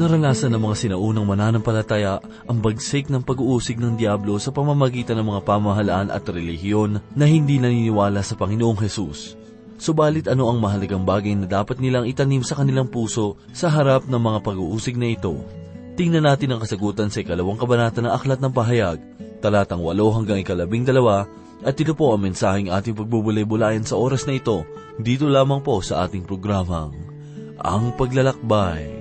Naranasan ng mga sinaunang mananampalataya ang bagsik ng pag-uusig ng Diablo sa pamamagitan ng mga pamahalaan at relihiyon na hindi naniniwala sa Panginoong Hesus. Subalit ano ang mahalagang bagay na dapat nilang itanim sa kanilang puso sa harap ng mga pag-uusig na ito? Tingnan natin ang kasagutan sa ikalawang kabanata ng Aklat ng Pahayag, talatang 8 hanggang ikalabing dalawa, at ito po ang mensaheng ating pagbubulay-bulayan sa oras na ito, dito lamang po sa ating programang, Ang Paglalakbay.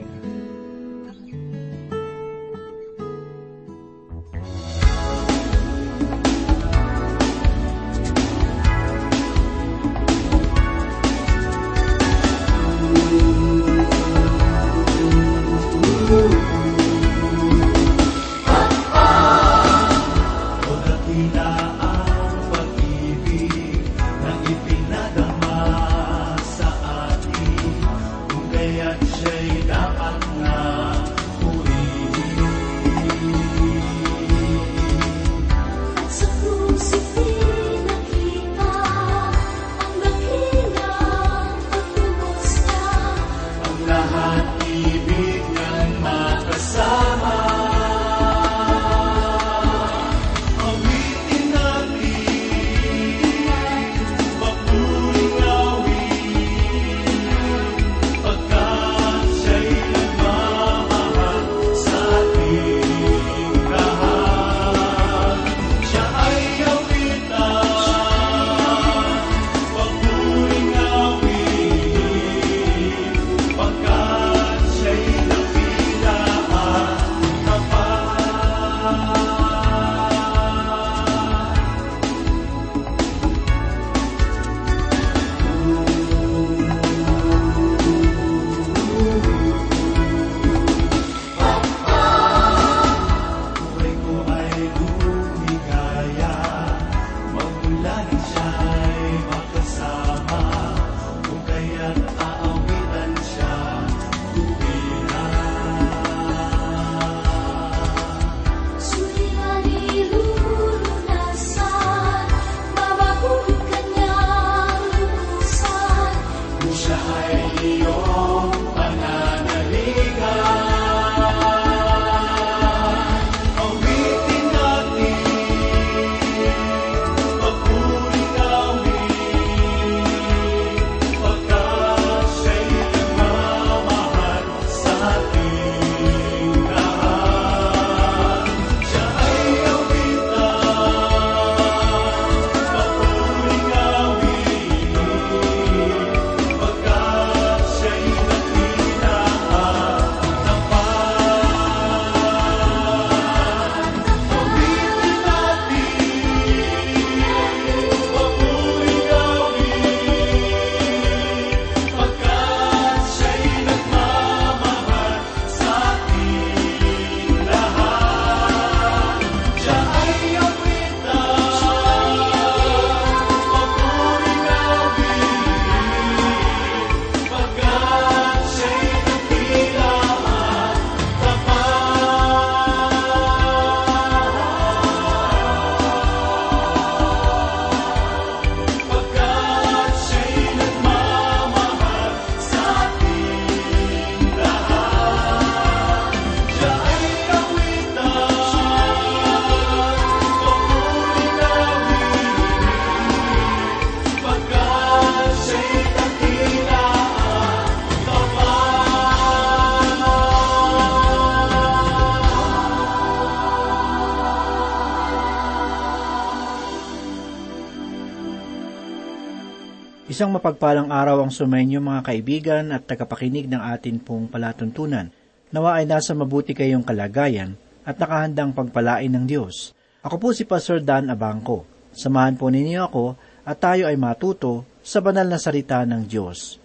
Isang mapagpalang araw ang sumainyo mga kaibigan at tagapakinig ng atin pong palatuntunan. Nawa ay nasa mabuti kayong kalagayan at nakahandang pagpalain ng Diyos. Ako po si Pastor Dan Abangco. Samahan po ninyo ako at tayo ay matuto sa banal na salita ng Diyos.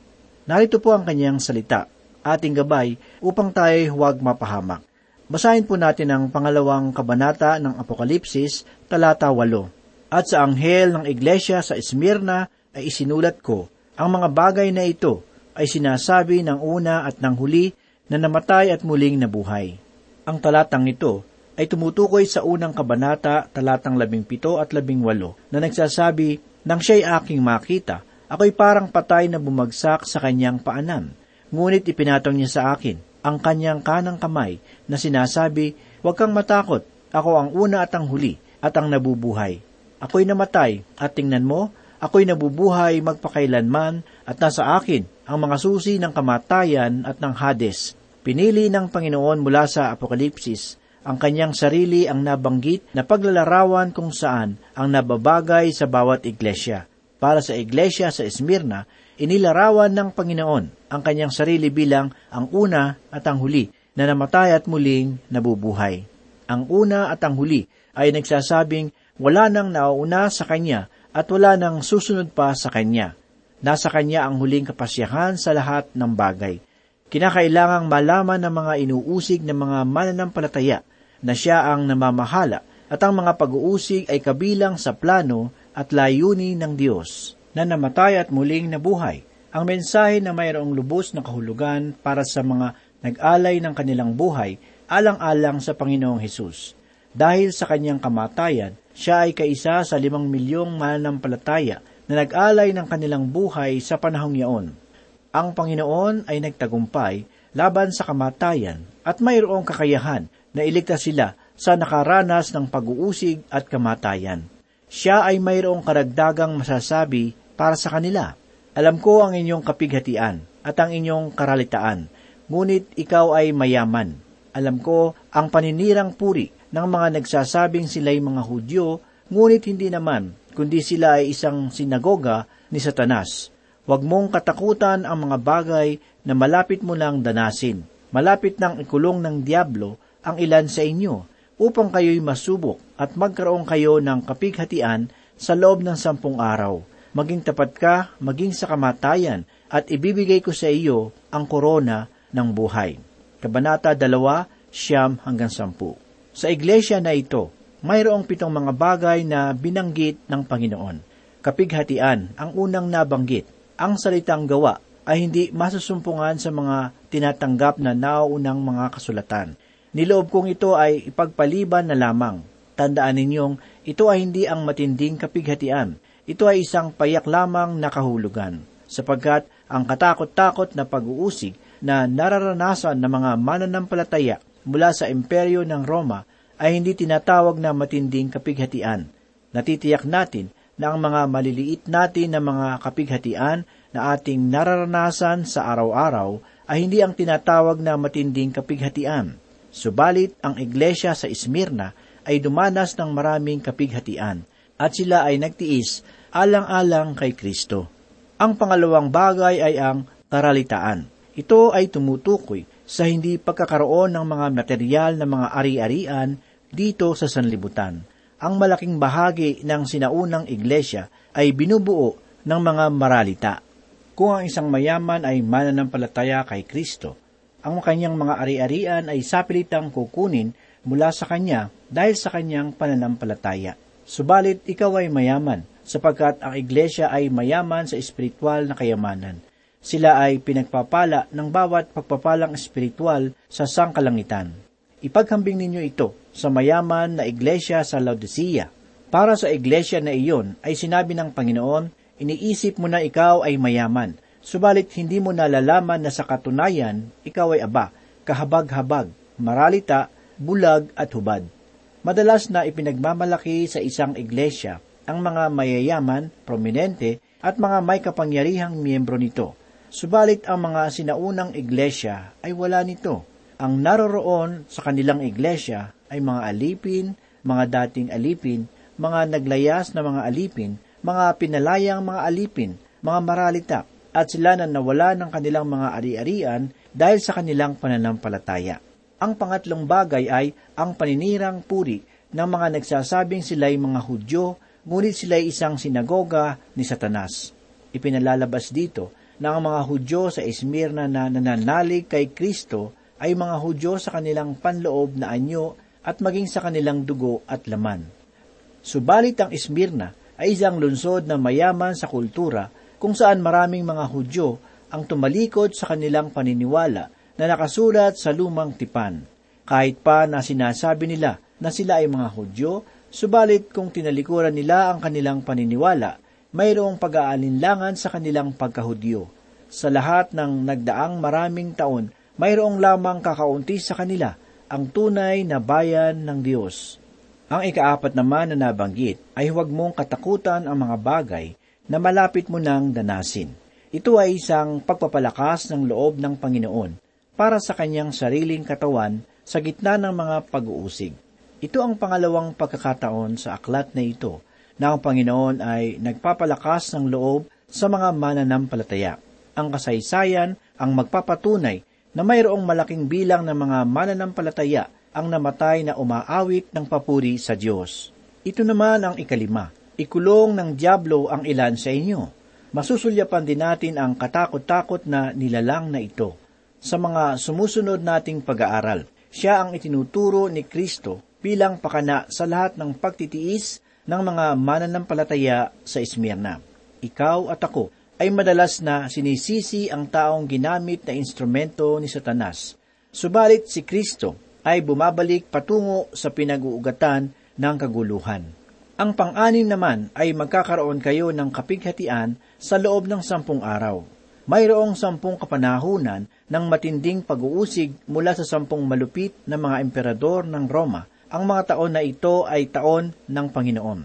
Narito po ang kanyang salita, ating gabay upang tayo huwag mapahamak. Basahin po natin ang pangalawang kabanata ng Apokalipsis, talata 8. At sa anghel ng iglesia sa Esmirna ay isinulat ko, ang mga bagay na ito ay sinasabi ng una at ng huli na namatay at muling nabuhay. Ang talatang ito ay tumutukoy sa unang kabanata, talatang labing pito at labing walo, na nagsasabi, Nang siya'y aking makita, ako'y parang patay na bumagsak sa kanyang paanan, ngunit ipinatong niya sa akin, ang kanyang kanang kamay na sinasabi, Huwag kang matakot, ako ang una at ang huli at ang nabubuhay. Ako'y namatay at tingnan mo, ako'y nabubuhay magpakailanman at nasa akin ang mga susi ng kamatayan at ng Hades. Pinili ng Panginoon mula sa Apokalipsis ang kanyang sarili ang nabanggit na paglalarawan kung saan ang nababagay sa bawat iglesia. Para sa iglesia sa Esmirna, inilarawan ng Panginoon ang kanyang sarili bilang ang una at ang huli na namatay at muling nabubuhay. Ang una at ang huli ay nagsasabing wala nang nauuna sa kanya at wala nang susunod pa sa kanya. Nasa kanya ang huling kapasyahan sa lahat ng bagay. Kinakailangang malaman ng mga inuusig ng mga mananampalataya na siya ang namamahala at ang mga pag-uusig ay kabilang sa plano at layuni ng Diyos na namatay at muling nabuhay. Ang mensahe na mayroong lubos na kahulugan para sa mga nag-alay ng kanilang buhay alang-alang sa Panginoong Hesus. Dahil sa kanyang kamatayan, siya ay kaisa sa limang milyong mananampalataya na nag-alay ng kanilang buhay sa panahong yaon. Ang Panginoon ay nagtagumpay laban sa kamatayan at mayroong kakayahan na iligtas sila sa nakaranas ng pag-uusig at kamatayan. Siya ay mayroong karagdagang masasabi para sa kanila. Alam ko ang inyong kapighatian at ang inyong karalitaan, ngunit ikaw ay mayaman. Alam ko ang paninirang puri ng mga nagsasabing sila'y mga Hudyo, ngunit hindi naman, kundi sila ay isang sinagoga ni Satanas. Huwag mong katakutan ang mga bagay na malapit mo lang danasin. Malapit nang ikulong ng Diablo ang ilan sa inyo, upang kayo'y masubok at magkaroon kayo ng kapighatian sa loob ng sampung araw. Maging tapat ka, maging sa kamatayan, at ibibigay ko sa iyo ang korona ng buhay. Kabanata 2, siyam hanggang sampu. Sa iglesia na ito, mayroong pitong mga bagay na binanggit ng Panginoon. Kapighatian ang unang nabanggit. Ang salitang gawa ay hindi masusumpungan sa mga tinatanggap na nauunang mga kasulatan. Niloob kong ito ay ipagpaliban na lamang. Tandaan ninyong ito ay hindi ang matinding kapighatian. Ito ay isang payak lamang na kahulugan. Sapagkat ang katakot-takot na pag-uusig na nararanasan ng mga mananampalataya mula sa imperyo ng Roma ay hindi tinatawag na matinding kapighatian. Natitiyak natin na ang mga maliliit natin na mga kapighatian na ating nararanasan sa araw-araw ay hindi ang tinatawag na matinding kapighatian. Subalit ang iglesia sa Ismirna ay dumanas ng maraming kapighatian at sila ay nagtiis alang-alang kay Kristo. Ang pangalawang bagay ay ang karalitaan. Ito ay tumutukoy sa hindi pagkakaroon ng mga material na mga ari-arian dito sa sanlibutan. Ang malaking bahagi ng sinaunang iglesia ay binubuo ng mga maralita. Kung ang isang mayaman ay mananampalataya kay Kristo, ang kanyang mga ari-arian ay sapilitang kukunin mula sa kanya dahil sa kanyang pananampalataya. Subalit ikaw ay mayaman, sapagkat ang iglesia ay mayaman sa espiritual na kayamanan. Sila ay pinagpapala ng bawat pagpapalang espiritual sa sangkalangitan. Ipaghambing ninyo ito sa mayaman na iglesia sa Laodicea. Para sa iglesia na iyon ay sinabi ng Panginoon, iniisip mo na ikaw ay mayaman, subalit hindi mo nalalaman na sa katunayan ikaw ay aba, kahabag-habag, maralita, bulag at hubad. Madalas na ipinagmamalaki sa isang iglesia ang mga mayayaman, prominente, at mga may kapangyarihang miyembro nito. Subalit ang mga sinaunang iglesia ay wala nito. Ang naroroon sa kanilang iglesia ay mga alipin, mga dating alipin, mga naglayas na mga alipin, mga pinalayang mga alipin, mga maralita, at sila na nawala ng kanilang mga ari-arian dahil sa kanilang pananampalataya. Ang pangatlong bagay ay ang paninirang puri ng mga nagsasabing sila'y mga Hudyo ngunit sila ay isang sinagoga ni Satanas. Ipinalalabas dito na ang mga Hudyo sa Esmirna na nananalig kay Kristo ay mga Hudyo sa kanilang panloob na anyo at maging sa kanilang dugo at laman. Subalit ang Esmirna ay isang lunsod na mayaman sa kultura kung saan maraming mga Hudyo ang tumalikod sa kanilang paniniwala na nakasulat sa lumang tipan. Kahit pa na sinasabi nila na sila ay mga Hudyo, Subalit kung tinalikuran nila ang kanilang paniniwala, mayroong pag-aalinlangan sa kanilang pagkahudyo. Sa lahat ng nagdaang maraming taon mayroong lamang kakaunti sa kanila ang tunay na bayan ng Diyos. Ang ikaapat naman na nabanggit ay huwag mong katakutan ang mga bagay na malapit mo nang danasin. Ito ay isang pagpapalakas ng loob ng Panginoon para sa kanyang sariling katawan sa gitna ng mga pag-uusig. Ito ang pangalawang pagkakataon sa aklat na ito na ang Panginoon ay nagpapalakas ng loob sa mga mananampalataya. Ang kasaysayan ang magpapatunay na mayroong malaking bilang ng mga mananampalataya ang namatay na umaawit ng papuri sa Diyos. Ito naman ang ikalima. Ikulong ng Diablo ang ilan sa inyo. Masusulyapan din natin ang katakot-takot na nilalang na ito. Sa mga sumusunod nating pag-aaral, siya ang itinuturo ni Kristo bilang pakana sa lahat ng pagtitiis ng mga mananampalataya sa Esmirna. Ikaw at ako ay madalas na sinisisi ang taong ginamit na instrumento ni Satanas. Subalit si Kristo ay bumabalik patungo sa pinag-uugatan ng kaguluhan. Ang pang-anim naman ay magkakaroon kayo ng kapighatian sa loob ng sampung araw. Mayroong sampung kapanahunan ng matinding pag-uusig mula sa sampung malupit na mga emperador ng Roma. Ang mga taon na ito ay taon ng Panginoon.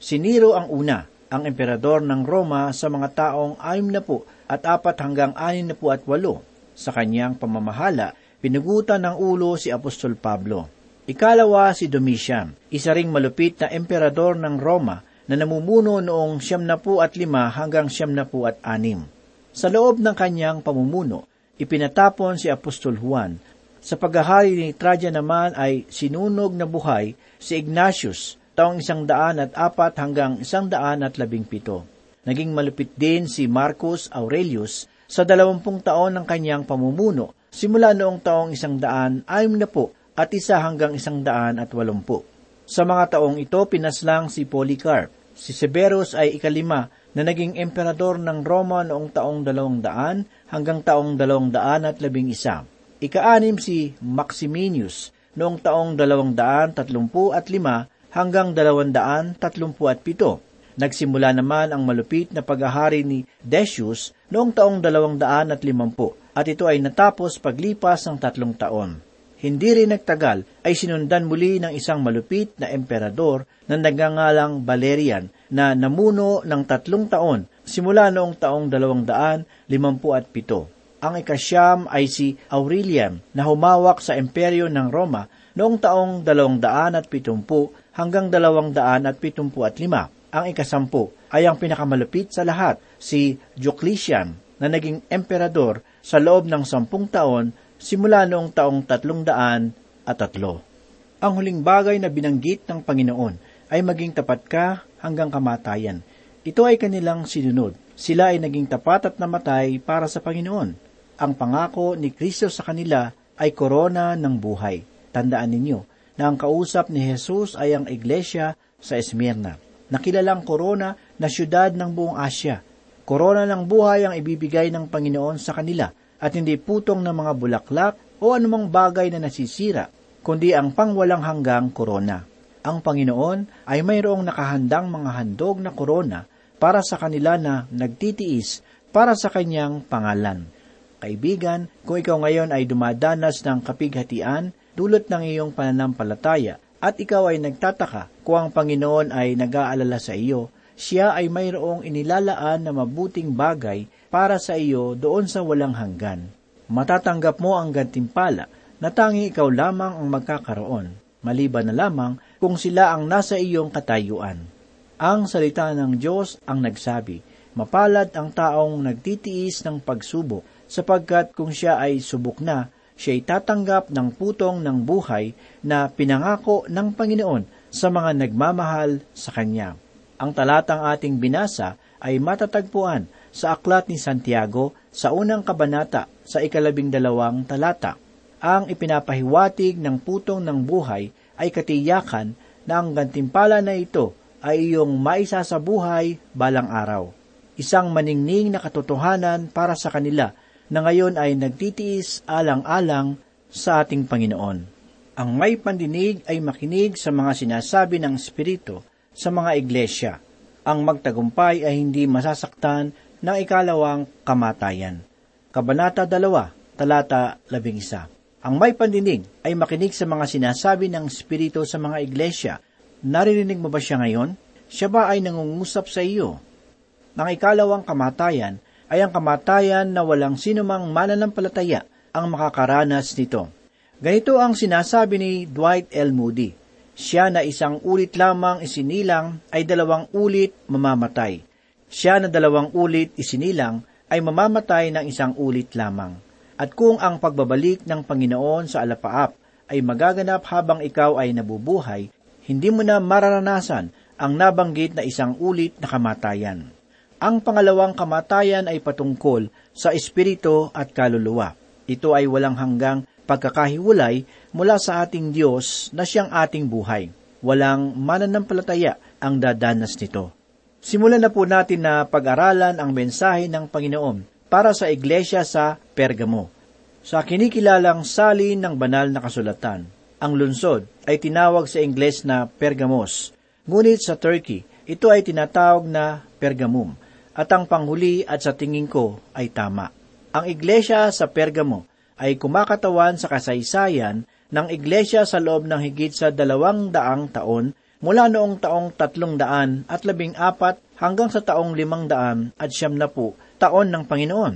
Si Nero ang una, ang emperador ng Roma sa mga taong anim na po at apat hanggang anim na po at walo. Sa kanyang pamamahala, pinugutan ng ulo si Apostol Pablo. Ikalawa si Domitian, isa ring malupit na emperador ng Roma na namumuno noong siyam na po at lima hanggang siyam na po at anim. Sa loob ng kanyang pamumuno, ipinatapon si Apostol Juan. Sa paghahari ni Trajan naman ay sinunog na buhay si Ignatius taong isang daan at apat hanggang isang daan at labing pito. Naging malupit din si Marcus Aurelius sa dalawampung taon ng kanyang pamumuno, simula noong taong isang daan ayam na po at isa hanggang isang daan at walumpu. Sa mga taong ito, pinaslang si Polycarp. Si Severus ay ikalima na naging emperador ng Roma noong taong dalawang daan hanggang taong dalawang daan at labing isa. Ikaanim si Maximinius noong taong 235 hanggang 237. Nagsimula naman ang malupit na paghahari ni Decius noong taong 250 at ito ay natapos paglipas ng tatlong taon. Hindi rin nagtagal ay sinundan muli ng isang malupit na emperador na nagngangalang Valerian na namuno ng tatlong taon simula noong taong 257. Ang ikasyam ay si Aurelian na humawak sa imperyo ng Roma noong taong dalawang daan at pitumpu hanggang dalawang daan at pitumpu at lima. Ang ikasampu ay ang pinakamalupit sa lahat, si Diocletian, na naging emperador sa loob ng sampung taon simula noong taong tatlong daan at tatlo. Ang huling bagay na binanggit ng Panginoon ay maging tapat ka hanggang kamatayan. Ito ay kanilang sinunod. Sila ay naging tapat at namatay para sa Panginoon. Ang pangako ni Kristo sa kanila ay korona ng buhay. Tandaan ninyo na ang kausap ni Jesus ay ang iglesia sa Esmirna. Nakilalang korona na syudad ng buong Asya. Korona ng buhay ang ibibigay ng Panginoon sa kanila at hindi putong ng mga bulaklak o anumang bagay na nasisira, kundi ang pangwalang hanggang korona. Ang Panginoon ay mayroong nakahandang mga handog na korona para sa kanila na nagtitiis para sa kanyang pangalan. Kaibigan, kung ikaw ngayon ay dumadanas ng kapighatian dulot ng iyong pananampalataya at ikaw ay nagtataka kung ang Panginoon ay nag-aalala sa iyo, siya ay mayroong inilalaan na mabuting bagay para sa iyo doon sa walang hanggan. Matatanggap mo ang gantimpala na tangi ikaw lamang ang magkakaroon, maliban na lamang kung sila ang nasa iyong katayuan. Ang salita ng Diyos ang nagsabi, mapalad ang taong nagtitiis ng pagsubok, sapagkat kung siya ay subok na, siya ay tatanggap ng putong ng buhay na pinangako ng Panginoon sa mga nagmamahal sa Kanya. Ang talatang ating binasa ay matatagpuan sa aklat ni Santiago sa unang kabanata sa ikalabing dalawang talata. Ang ipinapahiwatig ng putong ng buhay ay katiyakan na ang gantimpala na ito ay iyong maisa sa buhay balang araw. Isang maningning na katotohanan para sa kanila na ngayon ay nagtitiis alang-alang sa ating Panginoon. Ang may pandinig ay makinig sa mga sinasabi ng Espiritu sa mga iglesia. Ang magtagumpay ay hindi masasaktan ng ikalawang kamatayan. Kabanata 2, talata 11. Ang may pandinig ay makinig sa mga sinasabi ng Espiritu sa mga iglesia. Naririnig mo ba siya ngayon? Siya ba ay nangungusap sa iyo? Ang ikalawang kamatayan ay ang kamatayan na walang sinumang mananampalataya ang makakaranas nito. Ganito ang sinasabi ni Dwight L. Moody. Siya na isang ulit lamang isinilang ay dalawang ulit mamamatay. Siya na dalawang ulit isinilang ay mamamatay ng isang ulit lamang. At kung ang pagbabalik ng Panginoon sa alapaap ay magaganap habang ikaw ay nabubuhay, hindi mo na mararanasan ang nabanggit na isang ulit na kamatayan. Ang pangalawang kamatayan ay patungkol sa espiritu at kaluluwa. Ito ay walang hanggang pagkakahiwalay mula sa ating Diyos na siyang ating buhay. Walang mananampalataya ang dadanas nito. Simulan na po natin na pag-aralan ang mensahe ng Panginoon para sa iglesia sa Pergamo. Sa kinikilalang salin ng banal na kasulatan, ang lungsod ay tinawag sa Ingles na Pergamos, ngunit sa Turkey, ito ay tinatawag na Pergamum, at ang panghuli at sa tingin ko ay tama. Ang iglesia sa Pergamo ay kumakatawan sa kasaysayan ng iglesia sa loob ng higit sa dalawang daang taon mula noong taong tatlong daan at labing apat hanggang sa taong limang daan at siyam na po taon ng Panginoon.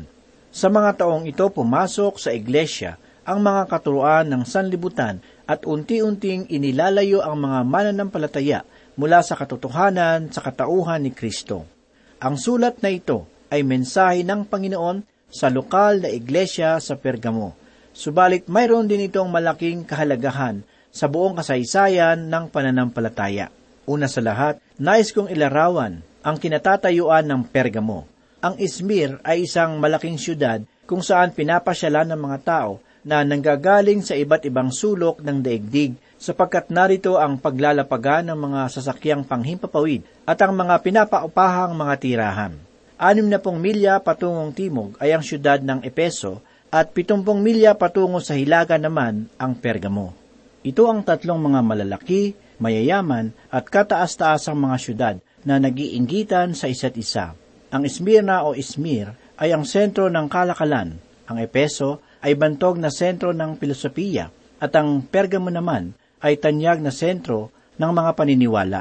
Sa mga taong ito pumasok sa iglesia ang mga katuruan ng sanlibutan at unti-unting inilalayo ang mga mananampalataya mula sa katotohanan sa katauhan ni Kristo. Ang sulat na ito ay mensahe ng Panginoon sa lokal na iglesia sa Pergamo. Subalit mayroon din itong malaking kahalagahan sa buong kasaysayan ng pananampalataya. Una sa lahat, nais kong ilarawan ang kinatatayuan ng Pergamo. Ang Izmir ay isang malaking syudad kung saan pinapasyalan ng mga tao na nanggagaling sa iba't ibang sulok ng daigdig sapagkat narito ang paglalapagan ng mga sasakyang panghimpapawid at ang mga pinapaupahang mga tirahan. Anim na pong milya patungong timog ay ang syudad ng Epeso at pitumpong milya patungo sa hilaga naman ang Pergamo. Ito ang tatlong mga malalaki, mayayaman at kataas-taasang mga syudad na nagiinggitan sa isa't isa. Ang Smyrna o Izmir ay ang sentro ng kalakalan, ang Epeso ay bantog na sentro ng filosofiya at ang Pergamo naman ay tanyag na sentro ng mga paniniwala.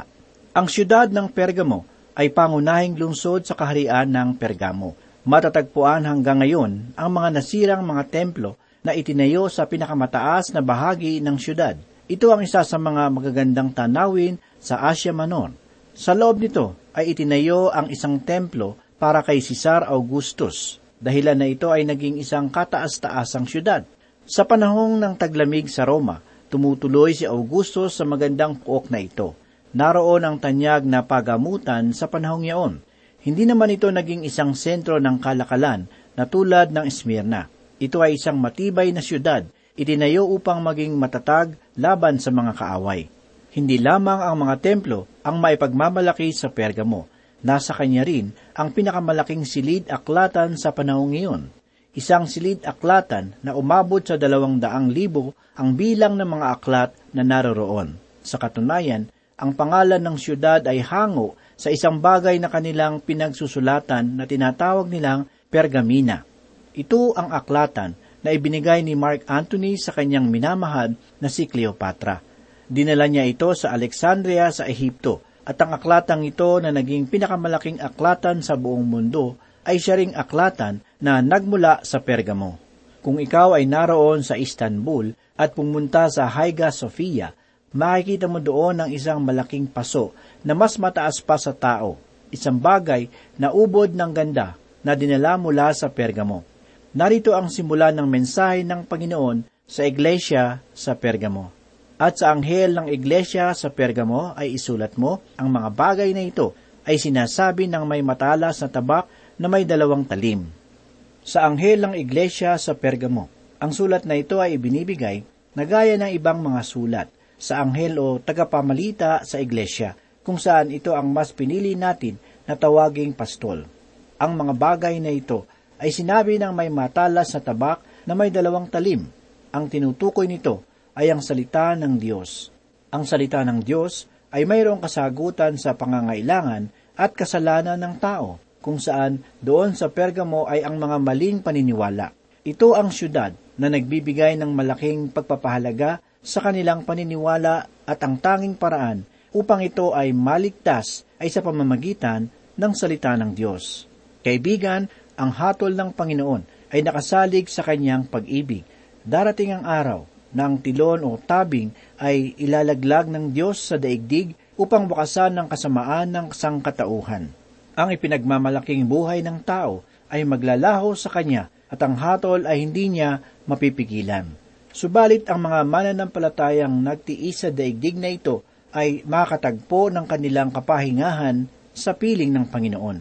Ang siyudad ng Pergamo ay pangunahing lungsod sa kaharian ng Pergamo. Matatagpuan hanggang ngayon ang mga nasirang mga templo na itinayo sa pinakamataas na bahagi ng siyudad. Ito ang isa sa mga magagandang tanawin sa Asia Minor. Sa loob nito ay itinayo ang isang templo para kay Cesar Augustus. Dahilan na ito ay naging isang kataas-taasang siyudad. Sa panahong ng taglamig sa Roma, tumutuloy si Augustus sa magandang puok na ito. Naroon ang tanyag na pagamutan sa panahong yaon. Hindi naman ito naging isang sentro ng kalakalan na tulad ng Smyrna. Ito ay isang matibay na siyudad, itinayo upang maging matatag laban sa mga kaaway. Hindi lamang ang mga templo ang maipagmamalaki sa Pergamo. Nasa kanya rin ang pinakamalaking silid aklatan sa panahong iyon. Isang silid aklatan na umabot sa dalawang daang libo ang bilang ng mga aklat na naroroon. Sa katunayan, ang pangalan ng siyudad ay hango sa isang bagay na kanilang pinagsusulatan na tinatawag nilang pergamina. Ito ang aklatan na ibinigay ni Mark Antony sa kanyang minamahal na si Cleopatra. Dinala niya ito sa Alexandria sa Ehipto at ang aklatang ito na naging pinakamalaking aklatan sa buong mundo ay siya ring aklatan na nagmula sa Pergamo. Kung ikaw ay naroon sa Istanbul at pumunta sa Hagia Sophia, makikita mo doon ang isang malaking paso na mas mataas pa sa tao, isang bagay na ubod ng ganda na dinala mula sa Pergamo. Narito ang simula ng mensahe ng Panginoon sa iglesia sa Pergamo. At sa anghel ng iglesia sa Pergamo ay isulat mo, ang mga bagay na ito ay sinasabi ng may matalas na tabak na may dalawang talim. Sa anghel ng iglesia sa Pergamo, ang sulat na ito ay ibinibigay na gaya ng ibang mga sulat sa anghel o tagapamalita sa iglesia, kung saan ito ang mas pinili natin na tawaging pastol. Ang mga bagay na ito ay sinabi ng may matalas na tabak na may dalawang talim. Ang tinutukoy nito ay ang salita ng Diyos. Ang salita ng Diyos ay mayroong kasagutan sa pangangailangan at kasalanan ng tao, kung saan doon sa Pergamo ay ang mga maling paniniwala. Ito ang syudad na nagbibigay ng malaking pagpapahalaga sa kanilang paniniwala at ang tanging paraan upang ito ay maligtas ay sa pamamagitan ng salita ng Diyos. Kaibigan, ang hatol ng Panginoon ay nakasalig sa kanyang pag-ibig. Darating ang araw na ang tilon o tabing ay ilalaglag ng Diyos sa daigdig upang bukasan ng kasamaan ng sangkatauhan. Ang ipinagmamalaking buhay ng tao ay maglalaho sa kanya at ang hatol ay hindi niya mapipigilan. Subalit ang mga mananampalatayang nagtiis sa daigdig na ito ay makatagpo ng kanilang kapahingahan sa piling ng Panginoon.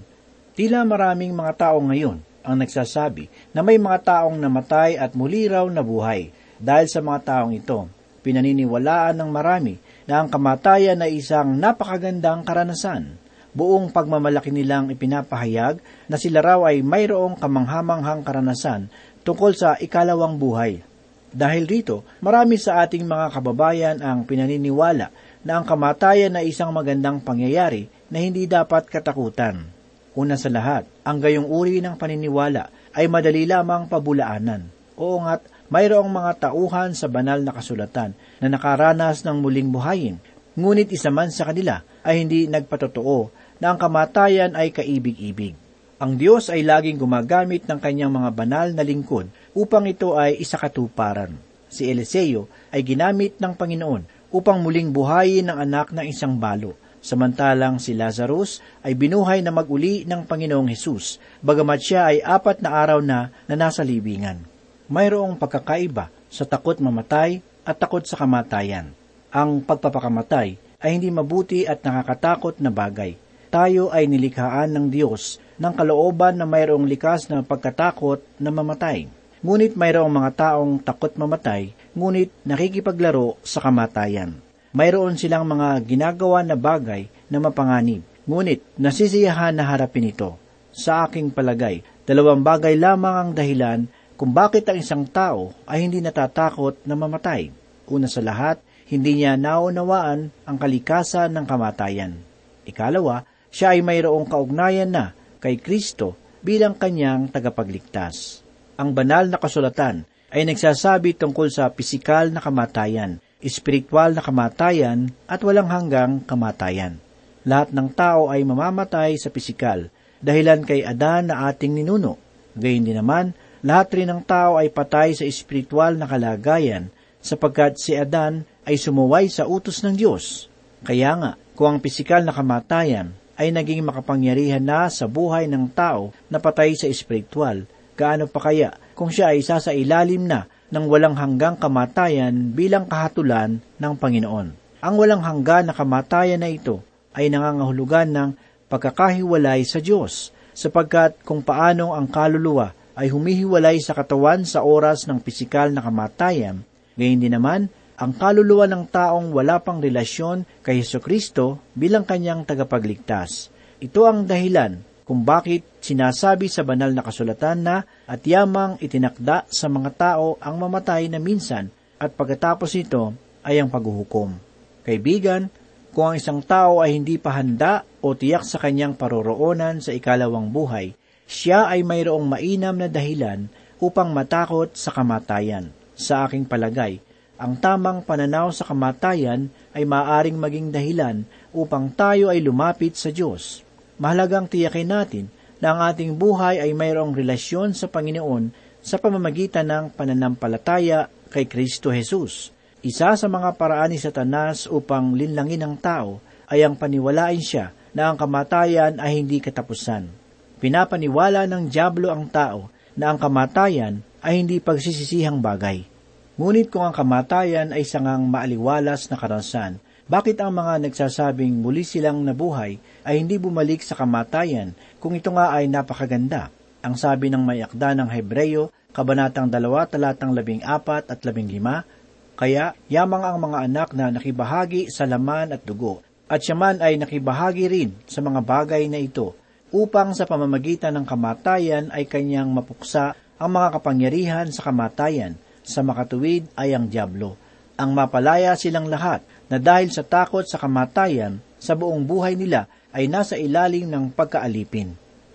Tila maraming mga tao ngayon ang nagsasabi na may mga taong namatay at muli raw nabuhay. Dahil sa mga taong ito, pinaniniwalaan ng marami na ang kamatayan ay isang napakagandang karanasan. Buong pagmamalaki nilang ipinapahayag na sila raw ay mayroong kamanghamanghang karanasan tungkol sa ikalawang buhay. Dahil rito, marami sa ating mga kababayan ang pinaniniwala na ang kamatayan ay isang magandang pangyayari na hindi dapat katakutan. Una sa lahat, ang gayong uri ng paniniwala ay madali lamang pabulaanan. Oo nga't mayroong mga tauhan sa banal na kasulatan na nakaranas ng muling buhayin, ngunit isa man sa kanila ay hindi nagpatotoo na ang kamatayan ay kaibig-ibig. Ang Diyos ay laging gumagamit ng kanyang mga banal na lingkod upang ito ay isakatuparan. Si Eliseo ay ginamit ng Panginoon upang muling buhayin ng anak ng isang balo, samantalang si Lazarus ay binuhay na maguli ng Panginoong Hesus, bagamat siya ay apat na araw na na nasa libingan. Mayroong pagkakaiba sa takot mamatay at takot sa kamatayan. Ang pagpapakamatay ay hindi mabuti at nakakatakot na bagay. Tayo ay nilikhaan ng Diyos ng kalooban na mayroong likas na pagkatakot na mamatay. Ngunit mayroong mga taong takot mamatay, ngunit nakikipaglaro sa kamatayan. Mayroon silang mga ginagawa na bagay na mapanganib, ngunit nasisiyahan na harapin ito. Sa aking palagay, dalawang bagay lamang ang dahilan kung bakit ang isang tao ay hindi natatakot na mamatay. Una sa lahat, hindi niya naunawaan ang kalikasan ng kamatayan. Ikalawa, siya ay mayroong kaugnayan na kay Kristo bilang kanyang tagapagligtas. Ang banal na kasulatan ay nagsasabi tungkol sa pisikal na kamatayan, espiritual na kamatayan at walang hanggang kamatayan. Lahat ng tao ay mamamatay sa pisikal dahilan kay Adan na ating ninuno. Gayun din naman, lahat rin ng tao ay patay sa espiritual na kalagayan sapagkat si Adan ay sumuway sa utos ng Diyos. Kaya nga, kung ang pisikal na kamatayan ay naging makapangyarihan na sa buhay ng tao na patay sa espiritual, gaano pa kaya kung siya ay sa ilalim na ng walang hanggang kamatayan bilang kahatulan ng Panginoon. Ang walang hanggan na kamatayan na ito ay nangangahulugan ng pagkakahiwalay sa Diyos, sapagkat kung paano ang kaluluwa ay humihiwalay sa katawan sa oras ng pisikal na kamatayan, gayon din naman ang kaluluwa ng taong wala pang relasyon kay Heso Kristo bilang kanyang tagapagligtas. Ito ang dahilan kung bakit sinasabi sa banal na kasulatan na at yamang itinakda sa mga tao ang mamatay na minsan at pagkatapos ito ay ang paghuhukom. Kaibigan, kung ang isang tao ay hindi pa handa o tiyak sa kanyang paroroonan sa ikalawang buhay, siya ay mayroong mainam na dahilan upang matakot sa kamatayan. Sa aking palagay, ang tamang pananaw sa kamatayan ay maaring maging dahilan upang tayo ay lumapit sa Diyos. Mahalagang tiyakin natin na ang ating buhay ay mayroong relasyon sa Panginoon sa pamamagitan ng pananampalataya kay Kristo Jesus. Isa sa mga paraan ni Satanas upang linlangin ang tao ay ang paniwalain siya na ang kamatayan ay hindi katapusan. Pinapaniwala ng Diablo ang tao na ang kamatayan ay hindi pagsisisihang bagay. Ngunit kung ang kamatayan ay sangang maaliwalas na karanasan, bakit ang mga nagsasabing muli silang nabuhay ay hindi bumalik sa kamatayan kung ito nga ay napakaganda? Ang sabi ng may akda ng Hebreyo, Kabanatang 2, talatang 14 at 15, kaya yamang ang mga anak na nakibahagi sa laman at dugo, at siya man ay nakibahagi rin sa mga bagay na ito, upang sa pamamagitan ng kamatayan ay kanyang mapuksa ang mga kapangyarihan sa kamatayan, sa makatuwid ay ang Diablo. Ang mapalaya silang lahat na dahil sa takot sa kamatayan, sa buong buhay nila ay nasa ilalim ng pagkaalipin.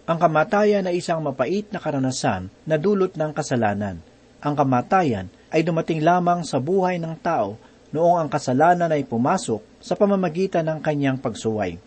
Ang kamatayan ay isang mapait na karanasan na dulot ng kasalanan. Ang kamatayan ay dumating lamang sa buhay ng tao noong ang kasalanan ay pumasok sa pamamagitan ng kanyang pagsuway.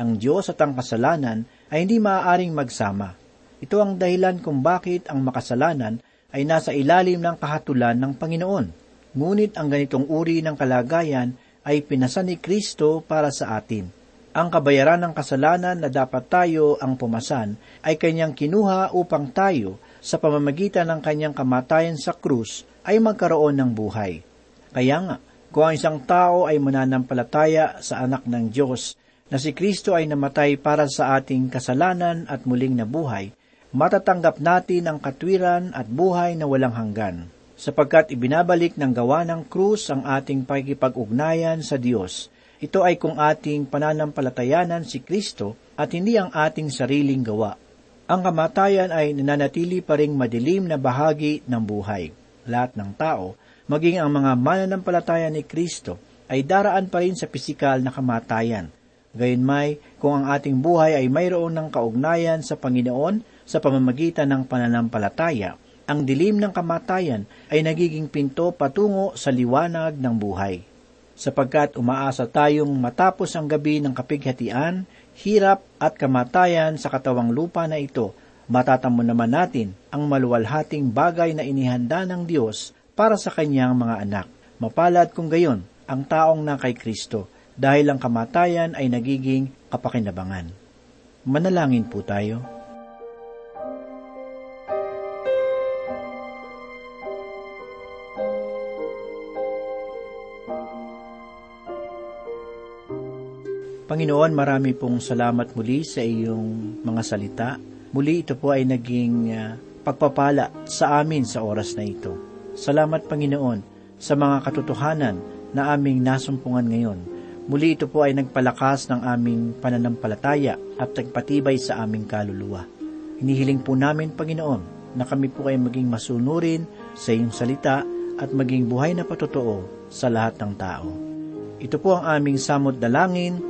Ang Diyos at ang kasalanan ay hindi maaaring magsama. Ito ang dahilan kung bakit ang makasalanan ay nasa ilalim ng kahatulan ng Panginoon. Ngunit ang ganitong uri ng kalagayan ay pinasa ni Kristo para sa atin. Ang kabayaran ng kasalanan na dapat tayo ang pumasan ay kanyang kinuha upang tayo sa pamamagitan ng kanyang kamatayan sa krus ay magkaroon ng buhay. Kaya nga, kung ang isang tao ay mananampalataya sa anak ng Diyos na si Kristo ay namatay para sa ating kasalanan at muling nabuhay, matatanggap natin ang katwiran at buhay na walang hanggan, sapagkat ibinabalik ng gawa ng krus ang ating pakikipag-ugnayan sa Diyos. Ito ay kung ating pananampalatayanan si Kristo at hindi ang ating sariling gawa. Ang kamatayan ay nananatili pa ring madilim na bahagi ng buhay. Lahat ng tao, maging ang mga mananampalataya ni Kristo, ay daraan pa rin sa pisikal na kamatayan. Gayunmay, kung ang ating buhay ay mayroon ng kaugnayan sa Panginoon sa pamamagitan ng pananampalataya, ang dilim ng kamatayan ay nagiging pinto patungo sa liwanag ng buhay. Sapagkat umaasa tayong matapos ang gabi ng kapighatian, hirap at kamatayan sa katawang lupa na ito, matatamo naman natin ang maluwalhating bagay na inihanda ng Diyos para sa kanyang mga anak. Mapalad kung gayon ang taong na kay Kristo dahil ang kamatayan ay nagiging kapakinabangan. Manalangin po tayo. Panginoon, marami pong salamat muli sa iyong mga salita. Muli ito po ay naging ah, pagpapala sa amin sa oras na ito. Salamat Panginoon sa mga katotohanan na aming nasumpungan ngayon. Muli ito po ay nagpalakas ng aming pananampalataya at nagpatibay sa aming kaluluwa. Hinihiling po namin, Panginoon, na kami po ay maging masunurin sa iyong salita at maging buhay na patotoo sa lahat ng tao. Ito po ang aming samot dalangin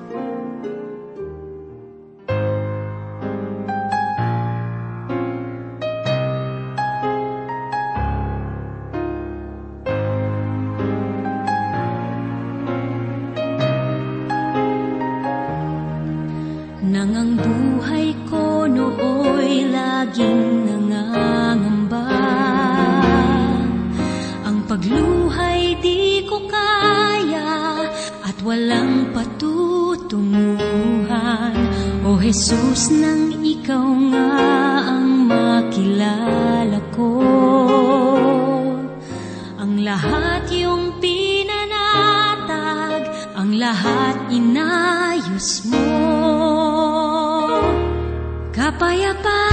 Lahat inayos mo. Kapayapaan